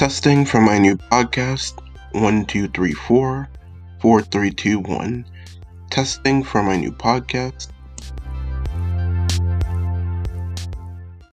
Testing for my new podcast. 1234 4321. Testing for my new podcast.